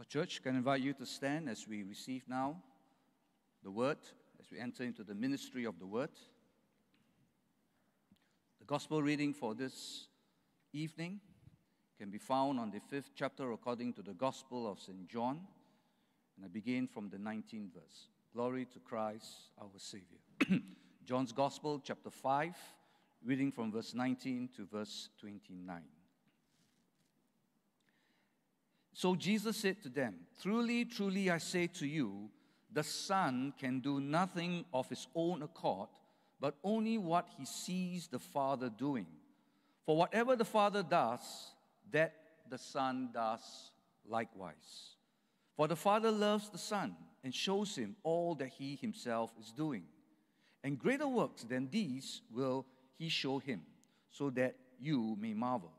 Our church can invite you to stand as we receive now the word, as we enter into the ministry of the word. The gospel reading for this evening can be found on the fifth chapter according to the gospel of St. John. And I begin from the 19th verse. Glory to Christ our Savior. John's Gospel, chapter 5, reading from verse 19 to verse 29. So Jesus said to them, Truly, truly, I say to you, the Son can do nothing of his own accord, but only what he sees the Father doing. For whatever the Father does, that the Son does likewise. For the Father loves the Son and shows him all that he himself is doing. And greater works than these will he show him, so that you may marvel.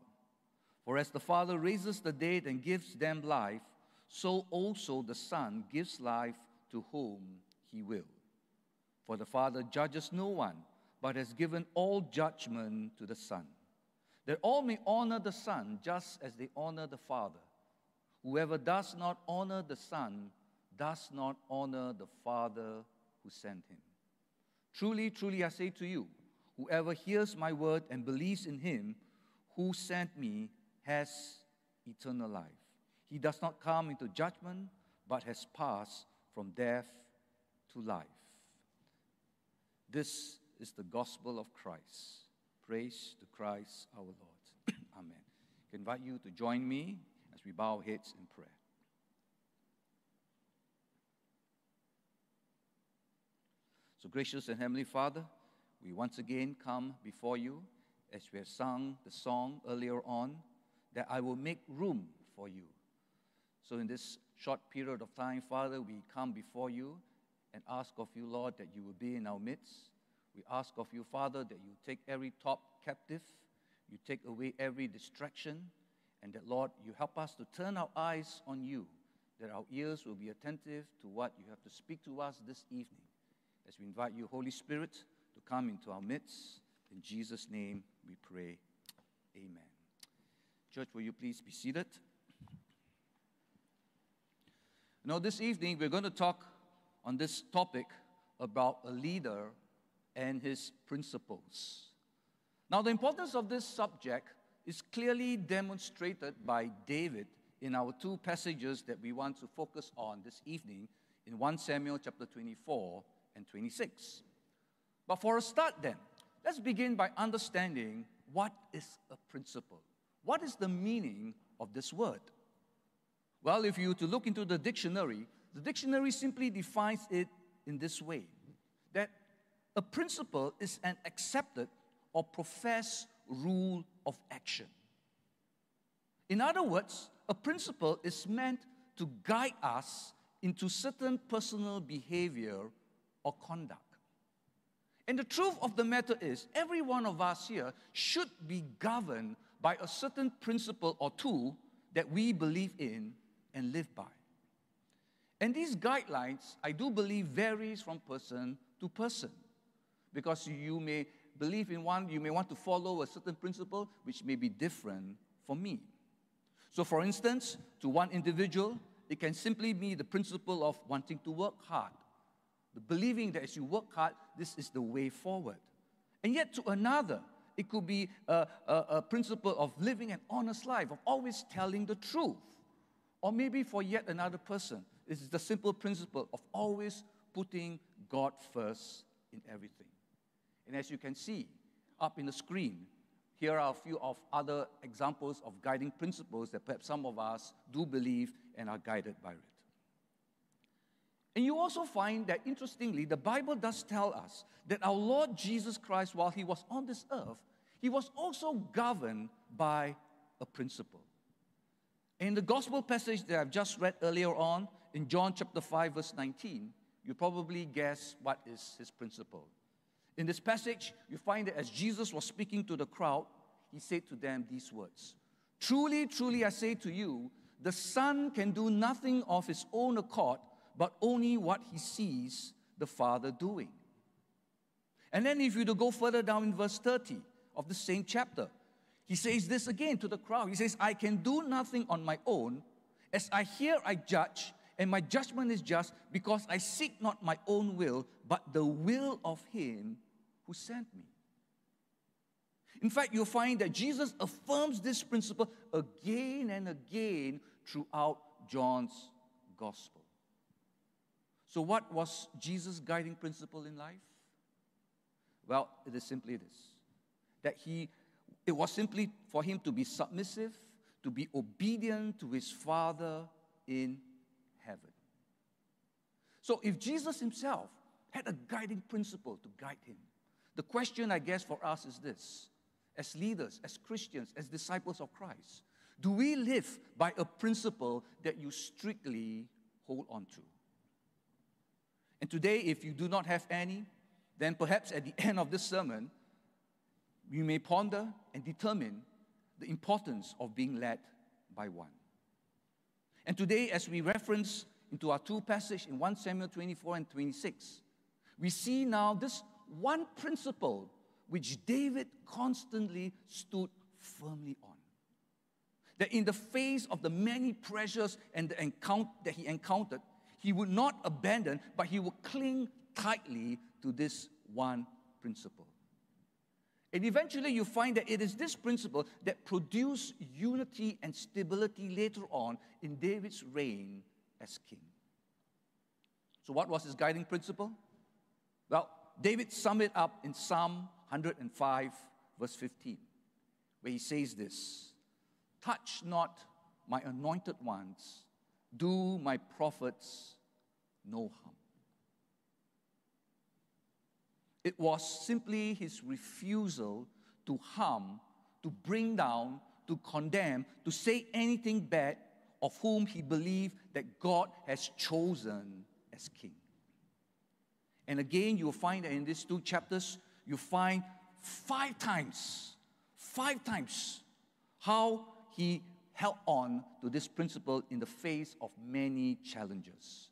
For as the Father raises the dead and gives them life, so also the Son gives life to whom he will. For the Father judges no one, but has given all judgment to the Son, that all may honor the Son just as they honor the Father. Whoever does not honor the Son does not honor the Father who sent him. Truly, truly, I say to you, whoever hears my word and believes in him who sent me has eternal life. He does not come into judgment, but has passed from death to life. This is the gospel of Christ. Praise to Christ our Lord. Amen. I invite you to join me as we bow heads in prayer. So, gracious and Heavenly Father, we once again come before you as we have sung the song earlier on that I will make room for you. So, in this short period of time, Father, we come before you and ask of you, Lord, that you will be in our midst. We ask of you, Father, that you take every top captive, you take away every distraction, and that, Lord, you help us to turn our eyes on you, that our ears will be attentive to what you have to speak to us this evening. As we invite you, Holy Spirit, to come into our midst. In Jesus' name we pray. Amen. Church, will you please be seated? Now, this evening we're going to talk on this topic about a leader and his principles. Now, the importance of this subject is clearly demonstrated by David in our two passages that we want to focus on this evening in 1 Samuel chapter 24 and 26. But for a start, then, let's begin by understanding what is a principle. What is the meaning of this word? Well, if you were to look into the dictionary, the dictionary simply defines it in this way that a principle is an accepted or professed rule of action. In other words, a principle is meant to guide us into certain personal behavior or conduct. And the truth of the matter is, every one of us here should be governed by a certain principle or two that we believe in and live by. And these guidelines, I do believe, varies from person to person. Because you may believe in one, you may want to follow a certain principle which may be different for me. So, for instance, to one individual, it can simply be the principle of wanting to work hard, the believing that as you work hard, this is the way forward. And yet, to another, it could be a, a, a principle of living an honest life, of always telling the truth. Or maybe for yet another person, is the simple principle of always putting God first in everything. And as you can see up in the screen, here are a few of other examples of guiding principles that perhaps some of us do believe and are guided by it. And you also find that, interestingly, the Bible does tell us that our Lord Jesus Christ, while he was on this earth, he was also governed by a principle. In the gospel passage that I've just read earlier on, in John chapter 5, verse 19, you probably guess what is his principle. In this passage, you find that as Jesus was speaking to the crowd, he said to them these words Truly, truly, I say to you, the Son can do nothing of his own accord but only what he sees the Father doing. And then, if you to go further down in verse 30 of the same chapter, he says this again to the crowd. He says, I can do nothing on my own. As I hear, I judge, and my judgment is just because I seek not my own will, but the will of him who sent me. In fact, you'll find that Jesus affirms this principle again and again throughout John's gospel. So, what was Jesus' guiding principle in life? Well, it is simply this that he, it was simply for him to be submissive, to be obedient to his Father in heaven. So, if Jesus himself had a guiding principle to guide him, the question, I guess, for us is this as leaders, as Christians, as disciples of Christ, do we live by a principle that you strictly hold on to? And today, if you do not have any, then perhaps at the end of this sermon, you may ponder and determine the importance of being led by one. And today, as we reference into our two passages in 1 Samuel 24 and 26, we see now this one principle which David constantly stood firmly on. That in the face of the many pressures and the encounter that he encountered, he would not abandon, but he would cling tightly to this one principle. And eventually you find that it is this principle that produced unity and stability later on in David's reign as king. So, what was his guiding principle? Well, David summed it up in Psalm 105, verse 15, where he says this Touch not my anointed ones, do my prophets no harm. It was simply his refusal to harm, to bring down, to condemn, to say anything bad of whom he believed that God has chosen as king. And again, you'll find that in these two chapters, you find five times, five times, how he held on to this principle in the face of many challenges.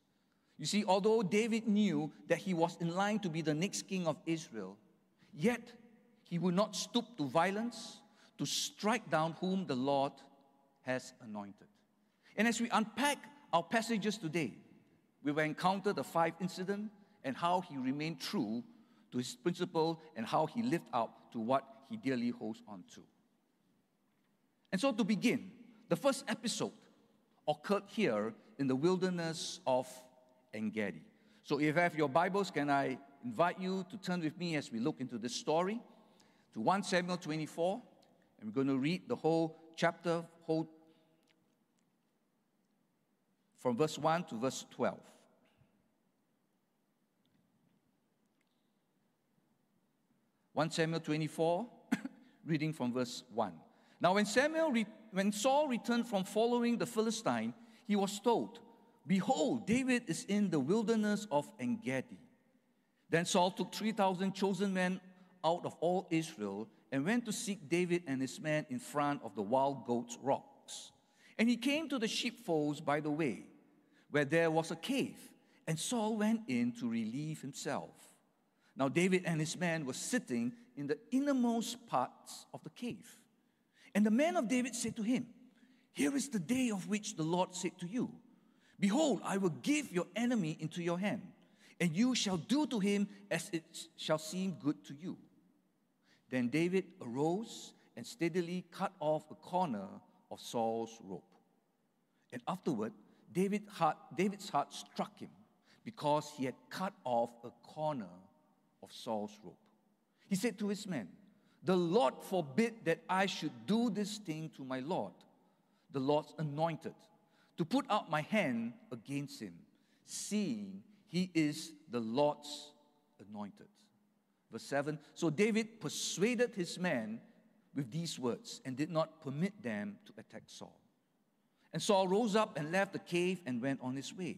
You see, although David knew that he was in line to be the next king of Israel, yet he would not stoop to violence to strike down whom the Lord has anointed. And as we unpack our passages today, we will encounter the five incidents and how he remained true to his principle and how he lived up to what he dearly holds on to. And so, to begin, the first episode occurred here in the wilderness of Engedi. So, if you have your Bibles, can I invite you to turn with me as we look into this story to 1 Samuel 24, and we're going to read the whole chapter, whole from verse 1 to verse 12. One Samuel 24, reading from verse 1. Now, when Samuel, re- when Saul returned from following the Philistine, he was told, Behold, David is in the wilderness of Engedi. Then Saul took 3,000 chosen men out of all Israel and went to seek David and his men in front of the wild goats' rocks. And he came to the sheepfolds by the way, where there was a cave, and Saul went in to relieve himself. Now David and his men were sitting in the innermost parts of the cave. And the men of David said to him, Here is the day of which the Lord said to you, Behold, I will give your enemy into your hand, and you shall do to him as it shall seem good to you. Then David arose and steadily cut off a corner of Saul's robe. And afterward, David heart, David's heart struck him because he had cut off a corner of Saul's robe. He said to his men, The Lord forbid that I should do this thing to my Lord, the Lord's anointed to put out my hand against him, seeing he is the Lord's anointed. Verse 7 So David persuaded his men with these words and did not permit them to attack Saul. And Saul rose up and left the cave and went on his way.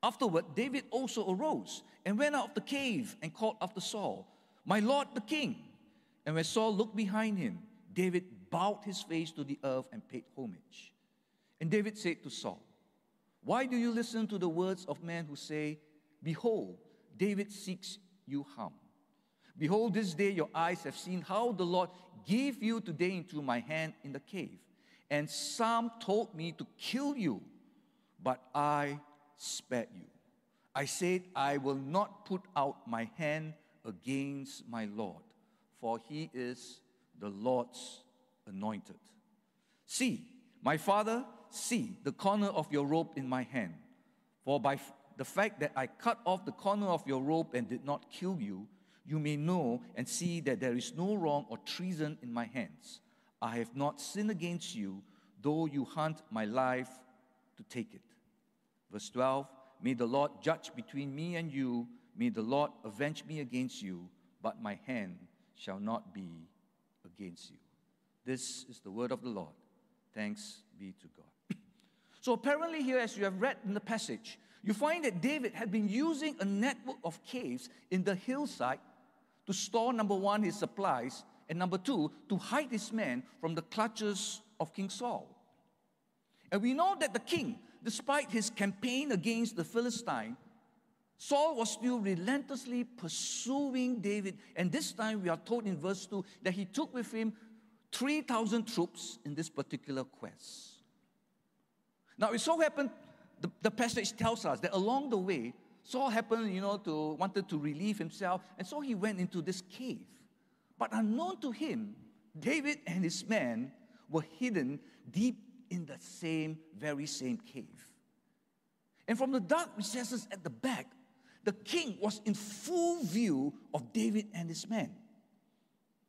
Afterward, David also arose and went out of the cave and called after Saul, My Lord the king. And when Saul looked behind him, David bowed his face to the earth and paid homage. And David said to Saul, Why do you listen to the words of men who say, Behold, David seeks you harm? Behold, this day your eyes have seen how the Lord gave you today into my hand in the cave. and some told me to kill you, but I spared you. I said, I will not put out my hand against my Lord, for he is the Lord's anointed. See, my father, see the corner of your robe in my hand. For by the fact that I cut off the corner of your robe and did not kill you, you may know and see that there is no wrong or treason in my hands. I have not sinned against you, though you hunt my life to take it. Verse 12 May the Lord judge between me and you. May the Lord avenge me against you, but my hand shall not be against you. This is the word of the Lord. Thanks be to God. so, apparently, here, as you have read in the passage, you find that David had been using a network of caves in the hillside to store, number one, his supplies, and number two, to hide his men from the clutches of King Saul. And we know that the king, despite his campaign against the Philistine, Saul was still relentlessly pursuing David. And this time we are told in verse 2 that he took with him 3,000 troops in this particular quest. Now, it so happened, the, the passage tells us that along the way, Saul happened, you know, to wanted to relieve himself, and so he went into this cave. But unknown to him, David and his men were hidden deep in the same, very same cave. And from the dark recesses at the back, the king was in full view of David and his men.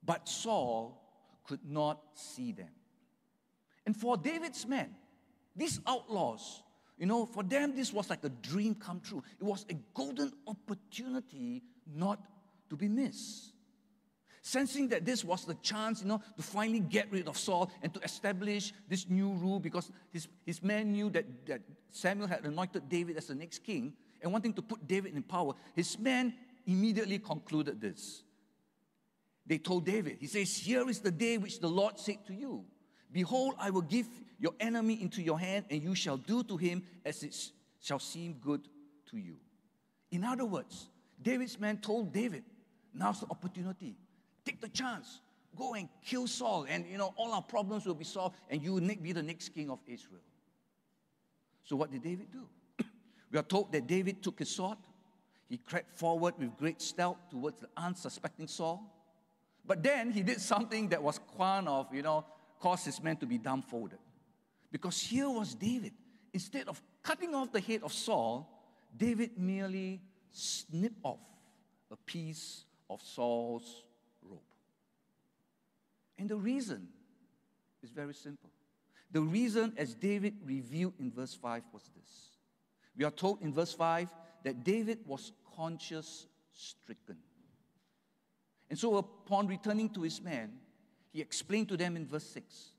But Saul could not see them. And for David's men, these outlaws, you know, for them this was like a dream come true. It was a golden opportunity not to be missed sensing that this was the chance, you know, to finally get rid of Saul and to establish this new rule because his, his men knew that, that Samuel had anointed David as the next king and wanting to put David in power, his men immediately concluded this. They told David, he says, Here is the day which the Lord said to you, Behold, I will give your enemy into your hand, and you shall do to him as it shall seem good to you. In other words, David's men told David, Now's the opportunity. Take the chance. Go and kill Saul, and you know, all our problems will be solved, and you will be the next king of Israel. So, what did David do? we are told that David took his sword, he crept forward with great stealth towards the unsuspecting Saul. But then he did something that was kind of, you know, caused his men to be dumbfounded. Because here was David. Instead of cutting off the head of Saul, David merely snipped off a piece of Saul's rope. and the reason is very simple. The reason, as David revealed in verse 5, was this. We are told in verse 5 that David was conscience stricken. And so, upon returning to his men, he explained to them in verse 6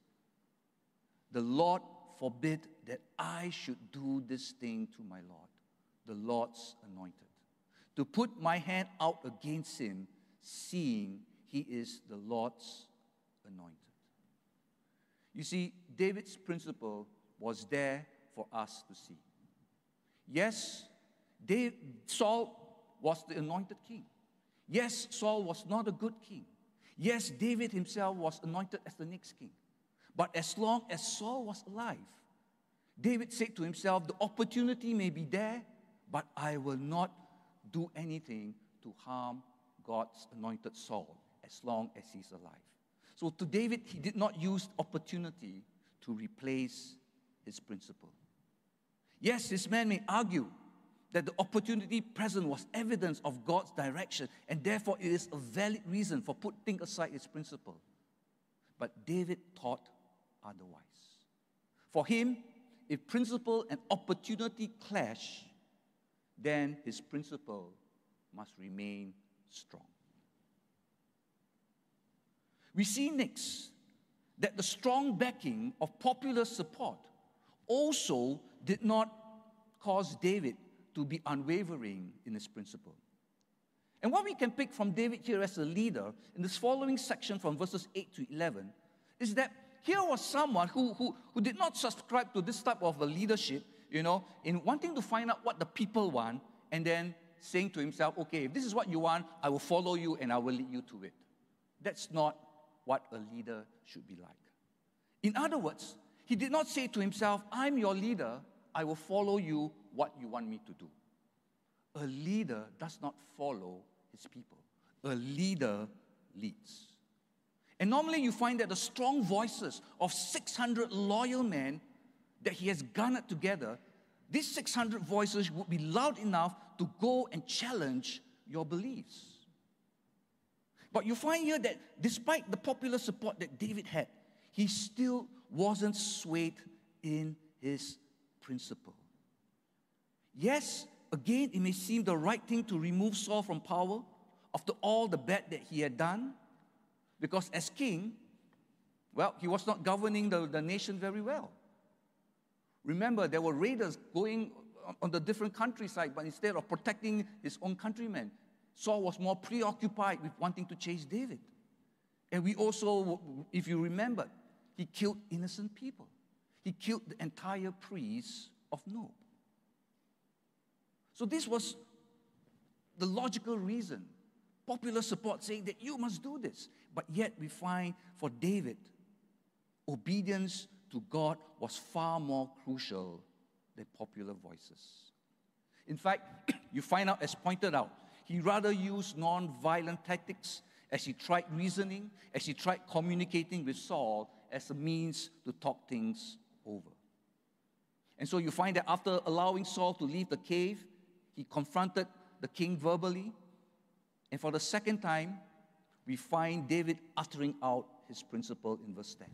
The Lord forbid that I should do this thing to my Lord, the Lord's anointed, to put my hand out against him, seeing he is the Lord's anointed. You see, David's principle was there for us to see. Yes, David, Saul was the anointed king. Yes, Saul was not a good king. Yes, David himself was anointed as the next king. But as long as Saul was alive, David said to himself, The opportunity may be there, but I will not do anything to harm God's anointed Saul as long as he's alive. So to David, he did not use opportunity to replace his principle. Yes, this man may argue that the opportunity present was evidence of God's direction, and therefore it is a valid reason for putting aside his principle. But David taught otherwise. For him, if principle and opportunity clash, then his principle must remain strong. We see next that the strong backing of popular support also did not cause David to be unwavering in his principle. And what we can pick from David here as a leader in this following section from verses 8 to 11 is that here was someone who, who, who did not subscribe to this type of a leadership, you know, in wanting to find out what the people want and then saying to himself, okay, if this is what you want, I will follow you and I will lead you to it. That's not what a leader should be like. In other words, he did not say to himself, I'm your leader, I will follow you what you want me to do. A leader does not follow his people, a leader leads. And normally you find that the strong voices of 600 loyal men that he has garnered together, these 600 voices would be loud enough to go and challenge your beliefs. But you find here that despite the popular support that David had, he still wasn't swayed in his principle. Yes, again, it may seem the right thing to remove Saul from power after all the bad that he had done, because as king, well, he was not governing the, the nation very well. Remember, there were raiders going on the different countryside, but instead of protecting his own countrymen, Saul was more preoccupied with wanting to chase David. And we also, if you remember, he killed innocent people. He killed the entire priest of Nob. So this was the logical reason. Popular support saying that you must do this. But yet we find for David, obedience to God was far more crucial than popular voices. In fact, you find out, as pointed out, he rather used non-violent tactics as he tried reasoning, as he tried communicating with Saul as a means to talk things over. And so you find that after allowing Saul to leave the cave, he confronted the king verbally. And for the second time, we find David uttering out his principle in verse 10.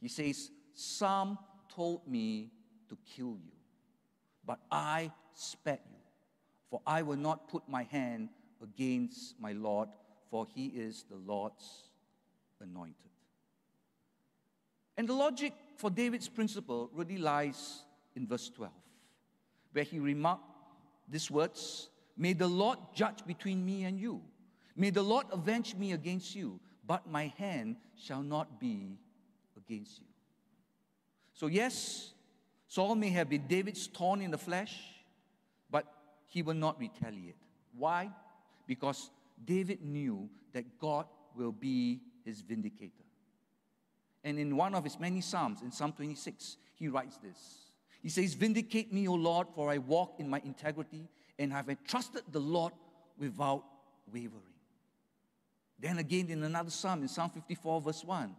He says, Some told me to kill you, but I spared you, for I will not put my hand against my Lord, for he is the Lord's anointed. And the logic for David's principle really lies in verse 12, where he remarked these words May the Lord judge between me and you. May the Lord avenge me against you, but my hand shall not be against you. So, yes, Saul may have been David's thorn in the flesh, but he will not retaliate. Why? Because David knew that God will be his vindicator. And in one of his many Psalms, in Psalm 26, he writes this He says, Vindicate me, O Lord, for I walk in my integrity and have entrusted the Lord without wavering. Then again, in another Psalm, in Psalm 54, verse 1,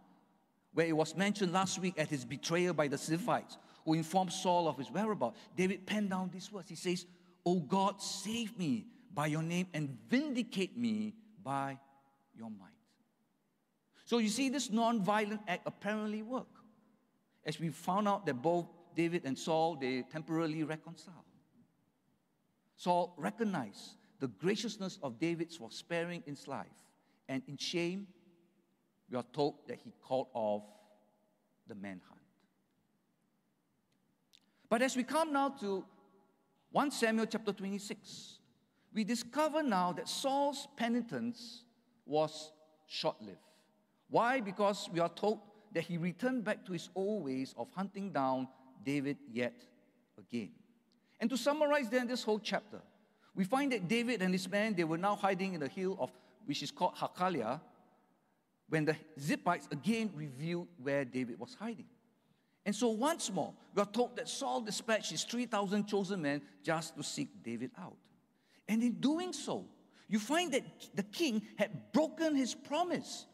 where it was mentioned last week at his betrayal by the Ziphites, who informed Saul of his whereabouts, David penned down these words. He says, O God, save me by your name and vindicate me by your might. So you see, this non-violent act apparently worked. As we found out that both David and Saul, they temporarily reconciled. Saul recognized the graciousness of David's for sparing his life. And in shame, we are told that he called off the manhunt. But as we come now to 1 Samuel chapter 26, we discover now that Saul's penitence was short lived. Why? Because we are told that he returned back to his old ways of hunting down David yet again. And to summarize then this whole chapter, we find that David and his men, they were now hiding in the hill of, which is called Hachilah, when the Ziphites again revealed where David was hiding. And so once more, we are told that Saul dispatched his 3,000 chosen men just to seek David out. And in doing so, you find that the king had broken his promise.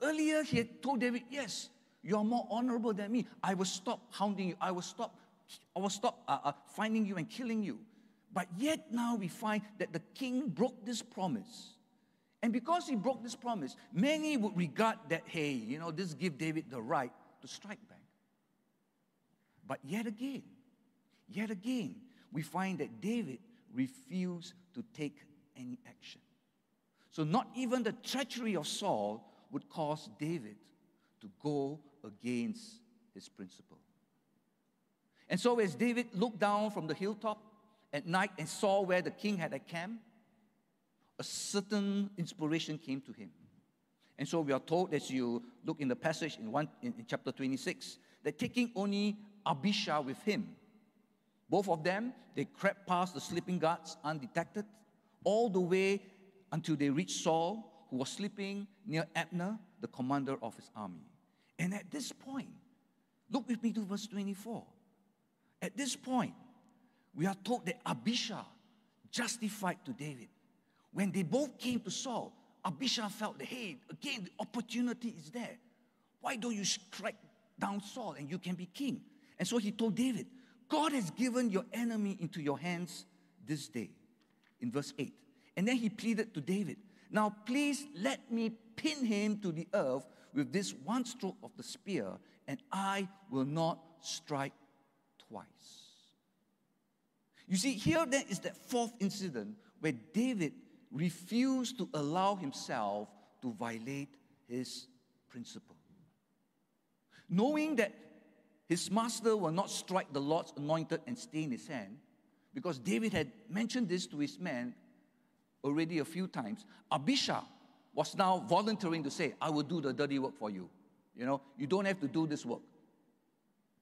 Earlier, he had told David, Yes, you are more honorable than me. I will stop hounding you. I will stop, I will stop uh, uh, finding you and killing you. But yet now we find that the king broke this promise. And because he broke this promise, many would regard that, hey, you know, this give David the right to strike back. But yet again, yet again, we find that David refused to take any action. So, not even the treachery of Saul would cause David to go against his principle. And so, as David looked down from the hilltop at night and saw where the king had a camp, a certain inspiration came to him. And so we are told, as you look in the passage in, one, in, in chapter 26, that taking only Abishai with him, both of them, they crept past the sleeping guards undetected, all the way until they reached Saul, who was sleeping near Abner, the commander of his army. And at this point, Look with me to verse 24. At this point, we are told that Abishai justified to David. When they both came to Saul, Abishai felt that, hey, again, the opportunity is there. Why don't you strike down Saul and you can be king? And so he told David, God has given your enemy into your hands this day, in verse 8. And then he pleaded to David, Now please let me pin him to the earth with this one stroke of the spear, and I will not strike twice. You see, here then is that fourth incident where David refused to allow himself to violate his principle. Knowing that his master will not strike the Lord's anointed and stain his hand, because David had mentioned this to his men already a few times. Abishai was now volunteering to say, I will do the dirty work for you. You know, you don't have to do this work.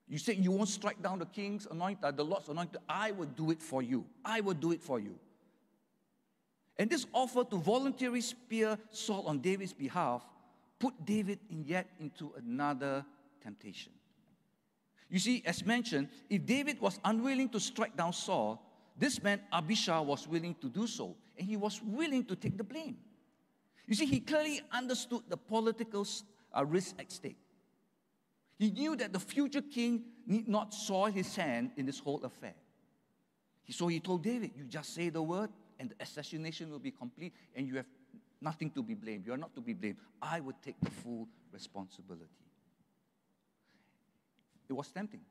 You say you won't strike down the king's anointed, uh, the Lord's anointed. I will do it for you. I will do it for you. And this offer to voluntarily spear Saul on David's behalf put David in yet into another temptation. You see, as mentioned, if David was unwilling to strike down Saul, this man Abishai was willing to do so, and he was willing to take the blame. You see, he clearly understood the political uh, risk at stake. He knew that the future king need not soil his hand in this whole affair. So he told David, You just say the word, and the assassination will be complete, and you have nothing to be blamed. You are not to be blamed. I would take the full responsibility. It was tempting.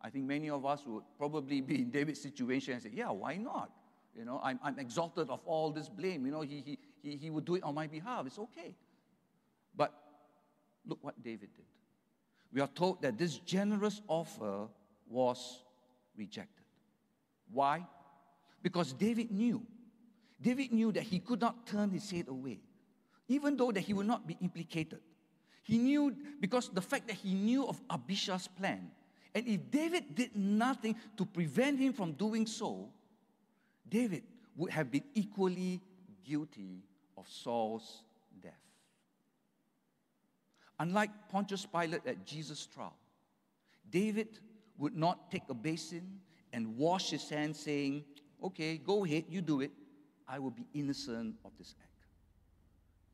I think many of us would probably be in David's situation and say, Yeah, why not? You know, I'm, I'm exalted of all this blame. You know, he, he, he, he would do it on my behalf. It's okay. But look what David did. We are told that this generous offer was rejected. Why? Because David knew. David knew that he could not turn his head away, even though that he would not be implicated. He knew because the fact that he knew of Abishai's plan. And if David did nothing to prevent him from doing so, David would have been equally guilty of Saul's death. Unlike Pontius Pilate at Jesus' trial, David would not take a basin and wash his hands, saying, Okay, go ahead, you do it. I will be innocent of this act.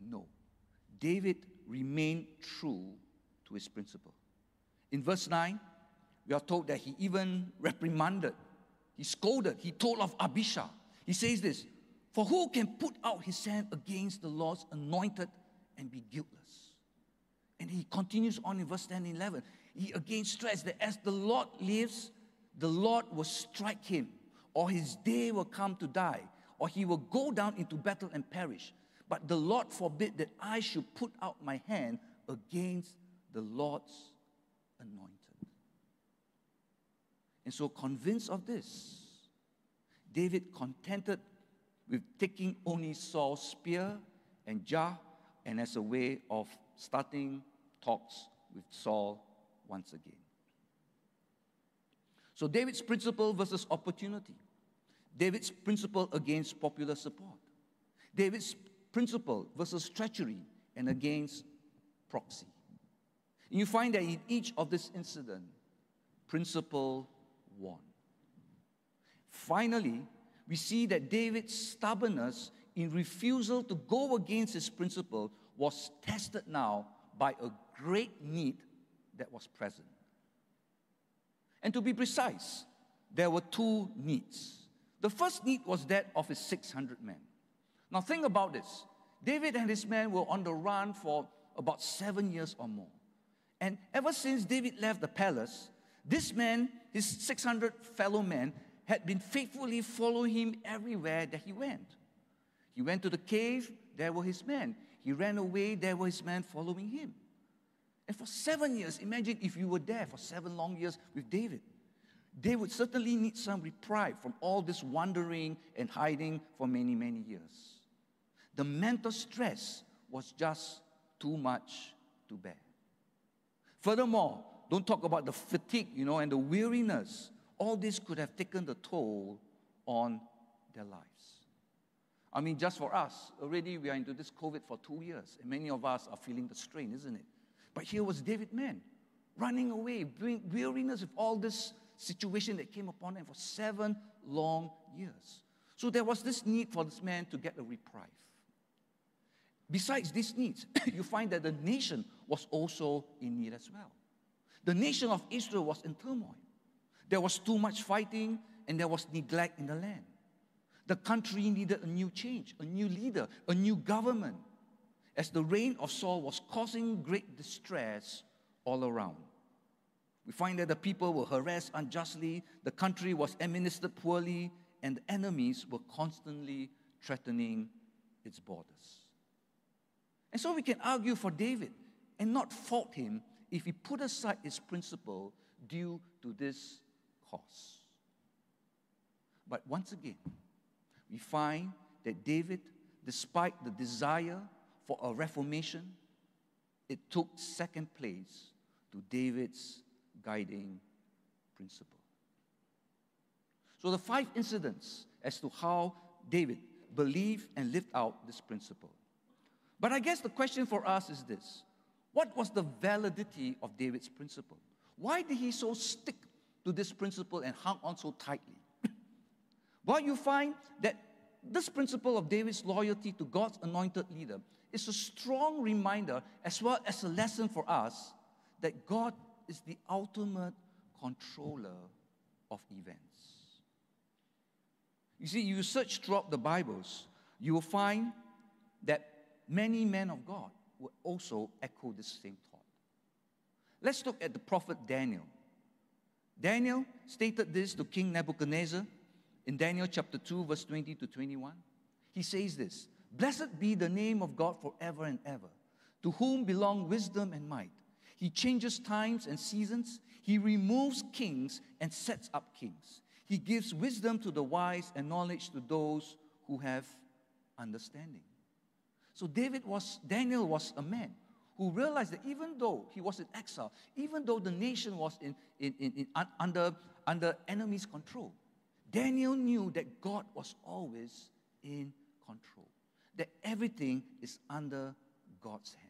No. David remained true to his principle. In verse 9, we are told that he even reprimanded, he scolded, he told of Abishai. He says this For who can put out his hand against the Lord's anointed and be guiltless? And he continues on in verse 10 and 11. He again stressed that as the Lord lives, the Lord will strike him, or his day will come to die, or he will go down into battle and perish. But the Lord forbid that I should put out my hand against the Lord's anointed. And so, convinced of this, David contented with taking only Saul's spear and jar, and as a way of starting talks with Saul once again. So, David's principle versus opportunity. David's principle against popular support. David's principle versus treachery and against proxy. And you find that in each of this incident, principle won. Finally, we see that David's stubbornness in refusal to go against his principle was tested now by a great need that was present. And to be precise, there were two needs. The first need was that of his 600 men. Now, think about this. David and his men were on the run for about seven years or more. And ever since David left the palace, this man, his 600 fellow men, had been faithfully following him everywhere that he went. He went to the cave, there were his men. He ran away, there were his men following him. And for seven years, imagine if you were there for seven long years with David. They would certainly need some reprieve from all this wandering and hiding for many, many years. The mental stress was just too much to bear. Furthermore, don't talk about the fatigue, you know, and the weariness. All this could have taken the toll on their lives. I mean, just for us, already we are into this COVID for two years, and many of us are feeling the strain, isn't it? But here was David Man, running away, being weariness with all this situation that came upon him for seven long years. So there was this need for this man to get a reprieve. Besides these needs, you find that the nation was also in need as well. The nation of Israel was in turmoil. There was too much fighting and there was neglect in the land. The country needed a new change, a new leader, a new government, as the reign of Saul was causing great distress all around. We find that the people were harassed unjustly, the country was administered poorly, and the enemies were constantly threatening its borders. And so we can argue for David and not fault him if he put aside his principle due to this cause. But once again, we find that David, despite the desire for a reformation, it took second place to David's guiding principle. So, the five incidents as to how David believed and lived out this principle. But I guess the question for us is this What was the validity of David's principle? Why did he so stick to this principle and hung on so tightly? well, you find that this principle of David's loyalty to God's anointed leader is a strong reminder as well as a lesson for us that God is the ultimate controller of events. You see, you search throughout the Bibles, you will find that many men of God will also echo this same thought. Let's look at the prophet Daniel. Daniel stated this to King Nebuchadnezzar in Daniel chapter 2, verse 20 to 21. He says this Blessed be the name of God forever and ever, to whom belong wisdom and might. He changes times and seasons. He removes kings and sets up kings. He gives wisdom to the wise and knowledge to those who have understanding. So David was, Daniel was a man who realized that even though he was in exile, even though the nation was in, in, in, in under, under enemy's control, Daniel knew that God was always in control, that everything is under God's hand.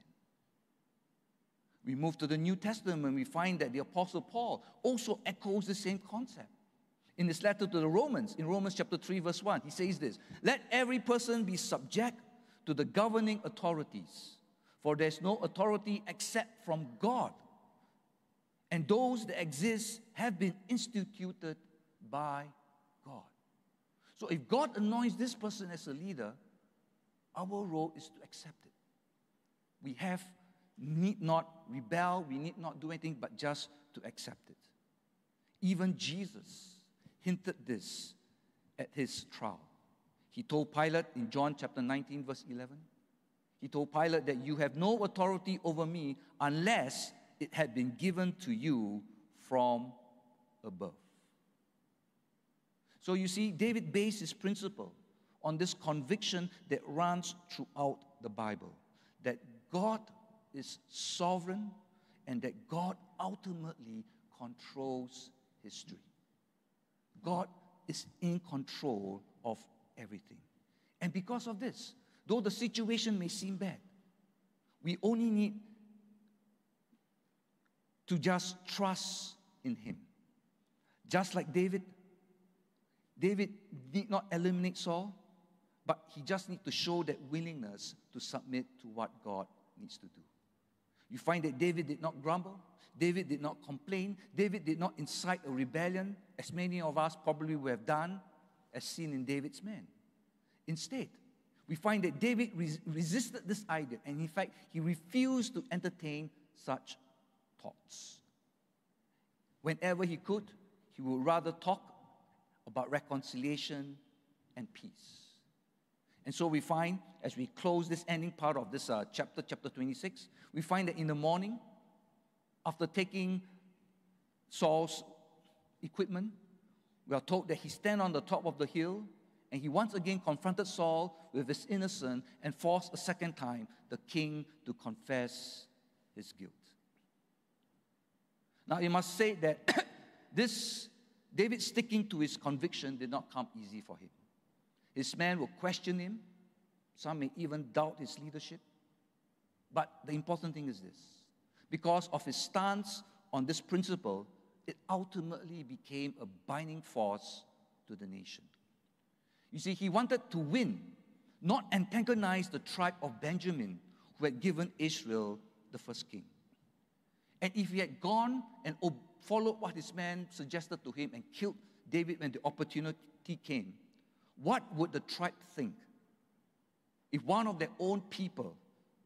We move to the New Testament and we find that the Apostle Paul also echoes the same concept. In his letter to the Romans, in Romans chapter 3, verse 1, he says this Let every person be subject to the governing authorities, for there's no authority except from God. And those that exist have been instituted by God. So if God anoints this person as a leader, our role is to accept it. We have need not rebel, we need not do anything but just to accept it. Even Jesus hinted this at his trial. He told Pilate in John chapter 19, verse 11, he told Pilate that you have no authority over me unless it had been given to you from above. So you see, David based his principle on this conviction that runs throughout the Bible that God is sovereign and that God ultimately controls history. God is in control of everything. And because of this, though the situation may seem bad, we only need to just trust in Him. Just like David, David did not eliminate Saul, but he just needs to show that willingness to submit to what God needs to do. You find that David did not grumble, David did not complain, David did not incite a rebellion, as many of us probably would have done, as seen in David's men. Instead, we find that David res- resisted this idea, and in fact, he refused to entertain such thoughts. Whenever he could, he would rather talk about reconciliation and peace. And so we find, as we close this ending part of this uh, chapter, chapter 26, we find that in the morning, after taking Saul's equipment, we are told that he stand on the top of the hill and he once again confronted Saul with his innocence and forced a second time the king to confess his guilt. Now, you must say that this David sticking to his conviction did not come easy for him. His men will question him. Some may even doubt his leadership. But the important thing is this because of his stance on this principle, it ultimately became a binding force to the nation. You see, he wanted to win, not antagonize the tribe of Benjamin, who had given Israel the first king. And if he had gone and followed what his man suggested to him and killed David when the opportunity came, what would the tribe think? If one of their own people,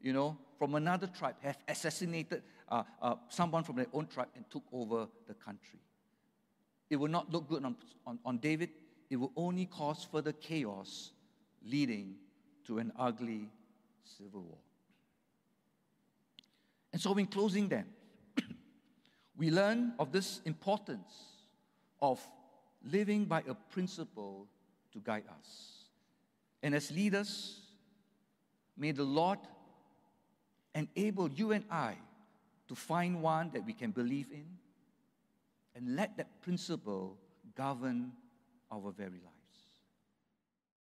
you know, from another tribe have assassinated uh, uh, someone from their own tribe and took over the country. It will not look good on, on, on David. It will only cause further chaos, leading to an ugly civil war. And so, in closing, then, we learn of this importance of living by a principle to guide us. And as leaders, may the Lord enable you and I to find one that we can believe in and let that principle govern our very life.